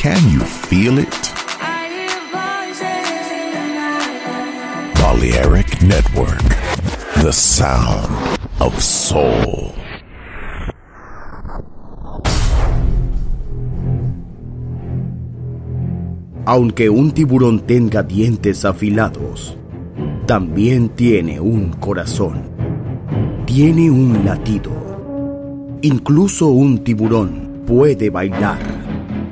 Can you feel it? Balearic Network, the sound of soul. Aunque un tiburón tenga dientes afilados, también tiene un corazón. Tiene un latido. Incluso un tiburón puede bailar.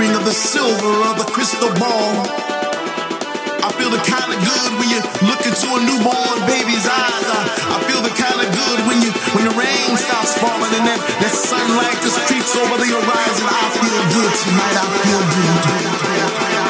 glittering of the silver of the crystal ball. I feel the kind of good when you look into a newborn baby's eyes. I, I feel the kind of good when you when the rain stops falling and that, that sunlight just creeps over the horizon. I feel good tonight. I feel good.